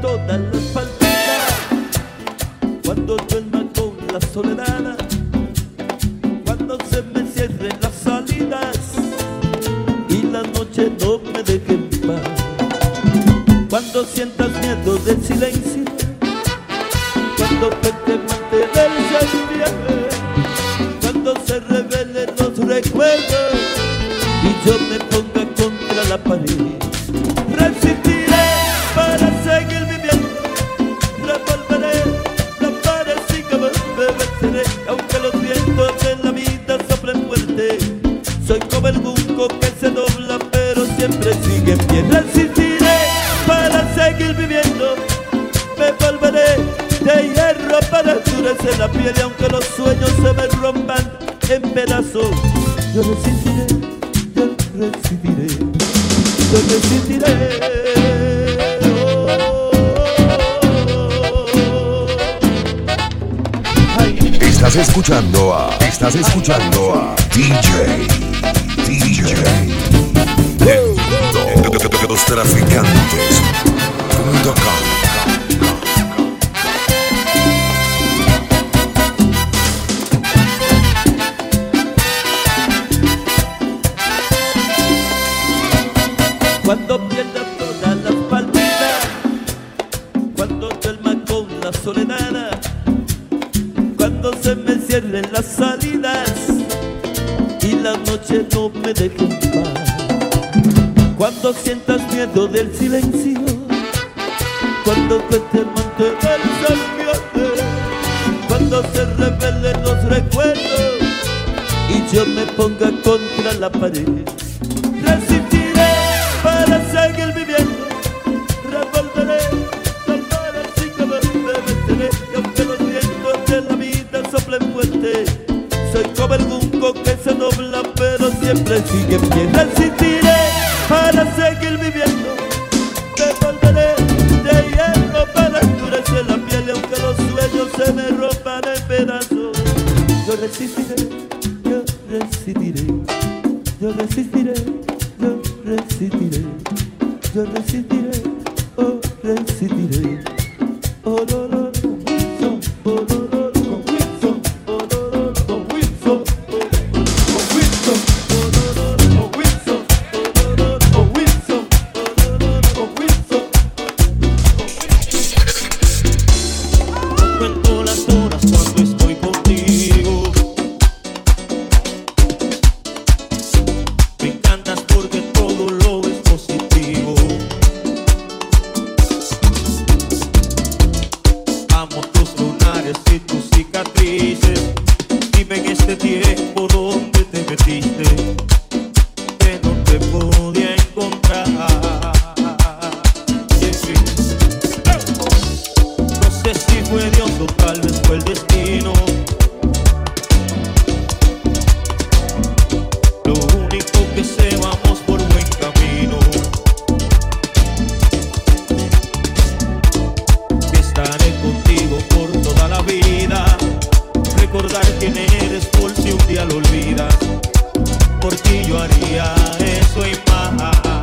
todas las palpitas. Cuando duerma con la soledad, cuando se me cierren las salidas y la noche no me deje en paz. Cuando sientas miedo del silencio yo resistiré, yo resistiré, yo resistiré. Estás escuchando a. Estás escuchando a. DJ. DJ. Los traficantes. pierden las salidas y la noche no me deja paz. Cuando sientas miedo del silencio, cuando cueste mantener salviate, cuando se revelen los recuerdos y yo me ponga contra la pared, resistiré para seguir viviendo. soy como el junco que se dobla pero siempre sigue en pie. Resistiré para seguir viviendo, me volveré de hierro para endurecer la piel y aunque los sueños se me rompan en pedazos. Yo resistiré, yo resistiré, yo resistiré, yo resistiré, yo resistiré. direct por donde te metiste Por ti yo haría eso y más.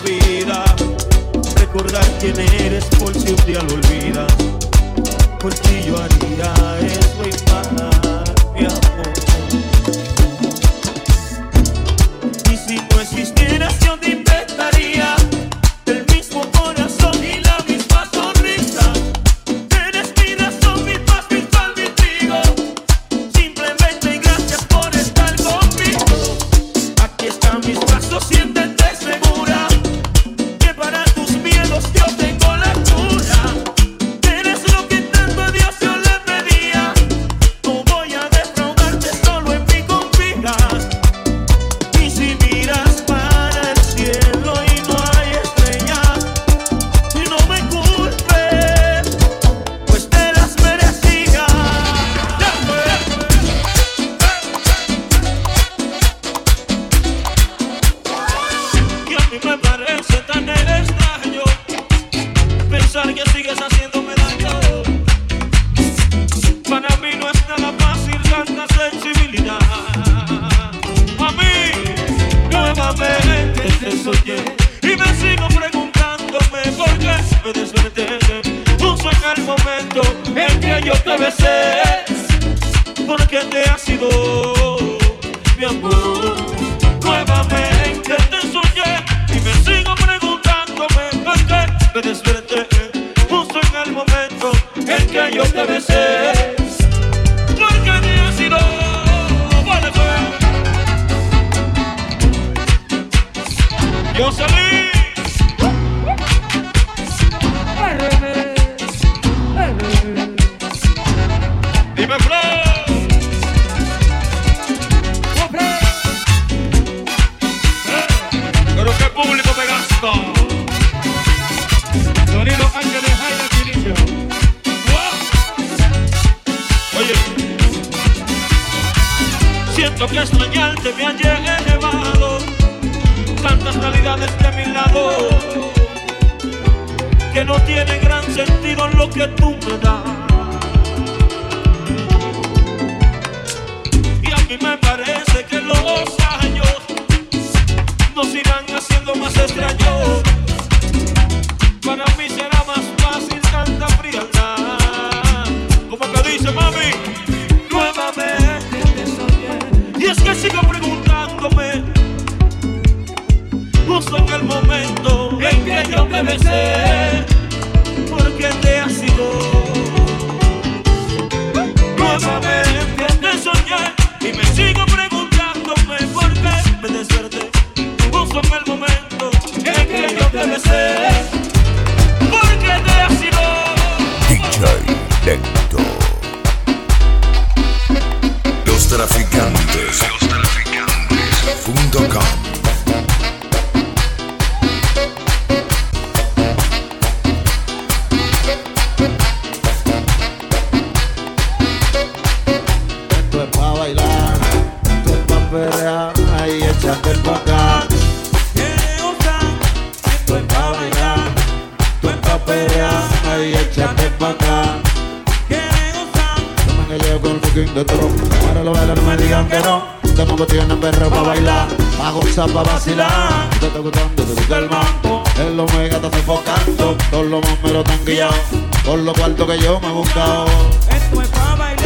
vida. Recordar quién eres por si un día lo olvidas. Por ti yo haría eso y pagar mi amor. Y si no existieras yo el que yo te besé. Yo salí Lo que extrañarte me haya elevado, tantas realidades de mi lado, que no tiene gran sentido lo que tú me das. Y a mí me parece que los años nos irán haciendo más extraños. traficantes.com de tron. Ahora lo baila, no me digan que no. De nuevo tienen perro pa' bailar, pa' gozar, pa' vacilar. Te está gustando, te gusta el mambo. El omega está sofocando. Todos los mamberos están guiados. Por lo cuarto que yo me he buscado. Esto es pa' bailar.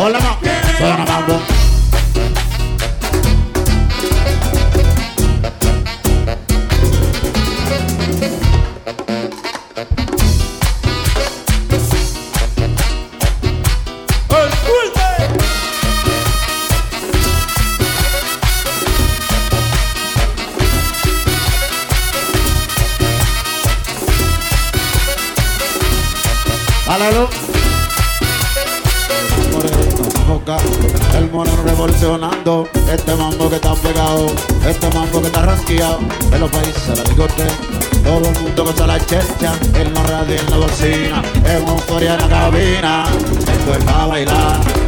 Hola, ma. en los países, a la discoteca. Todo el mundo goza la checha, en los radios, en la bocina, en euforia en la cabina. Esto es para bailar.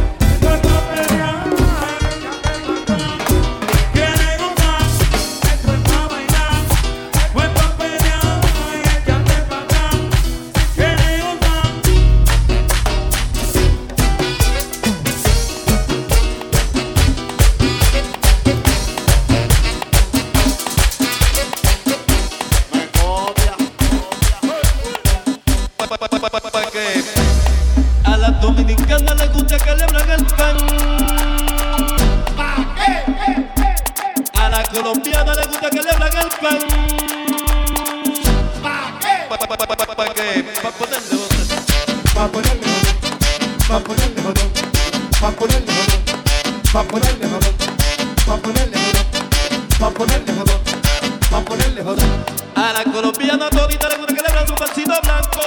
A la colombiana todita le gusta que le abran su pancito blanco.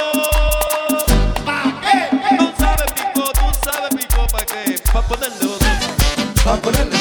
Tú sabes pico, tú sabes pico, ¿pa' qué? Pa ponerle otra. Pa' ponerle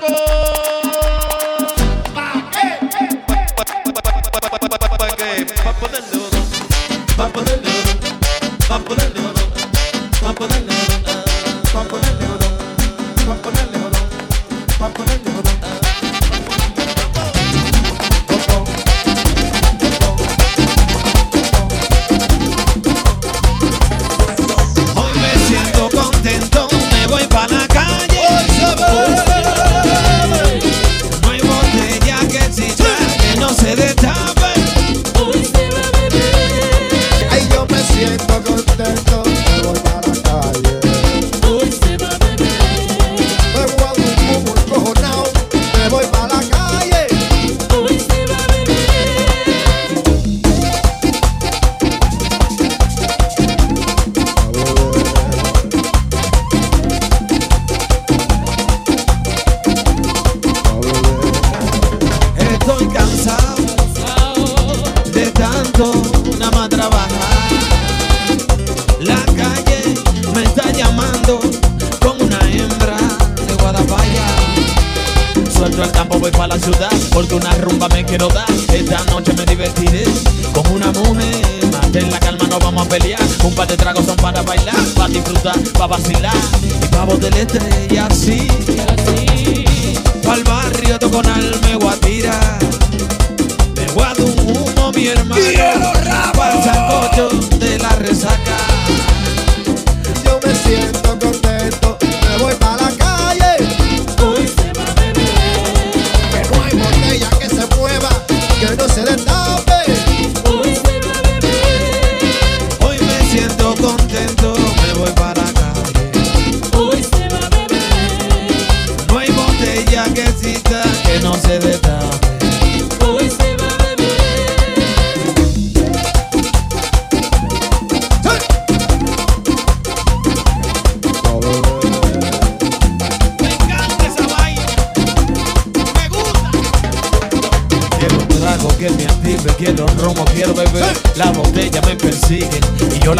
pancito me quiero dar. Esta noche me divertiré con una mujer. Mantén la calma, no vamos a pelear. Un par de tragos son para bailar, para disfrutar, para vacilar. Y pavos de la estrella, así. Pa'l barrio Toconal me voy a Me voy a un humo mi hermano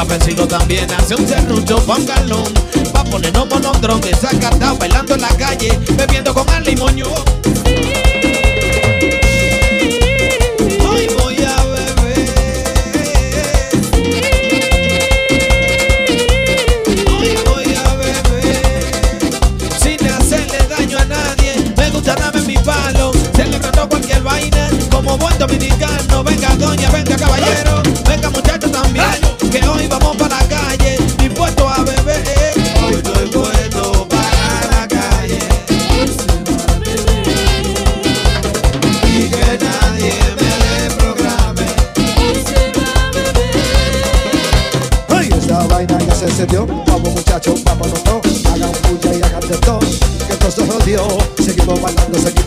persigo también. Hace un serrucho pa' un galón, pa' ponernos monodrón, desacatado, bailando en la calle, bebiendo con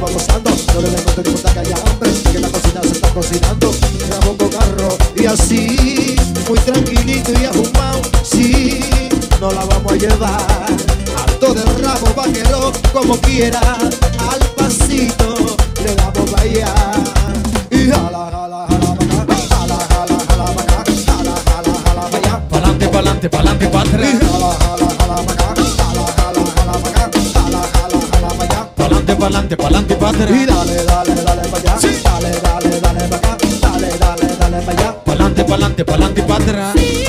seguimos gozando. No debemos de importar que haya hambre. Que la cocina se está cocinando. Grabo con carro y así. Muy tranquilito y afumado. Sí, no la vamos a llevar. Alto del ramo vaquero, como quiera. Al pasito le damos bailar. Y jala, jala, jala, acá. Jala, jala, jala, pa' acá. Jala, jala, jala, pa' allá. Pa'lante, pa'lante, pa'lante, pa' atrás. Jala, Pa'lante, pa'lante, pa'lante, pa' Y dale, dale, dale pa' allá. Dale, dale, dale pa' acá, dale, dale, dale pa' allá. Pa'lante, pa'lante, pa'lante, pa' atrás.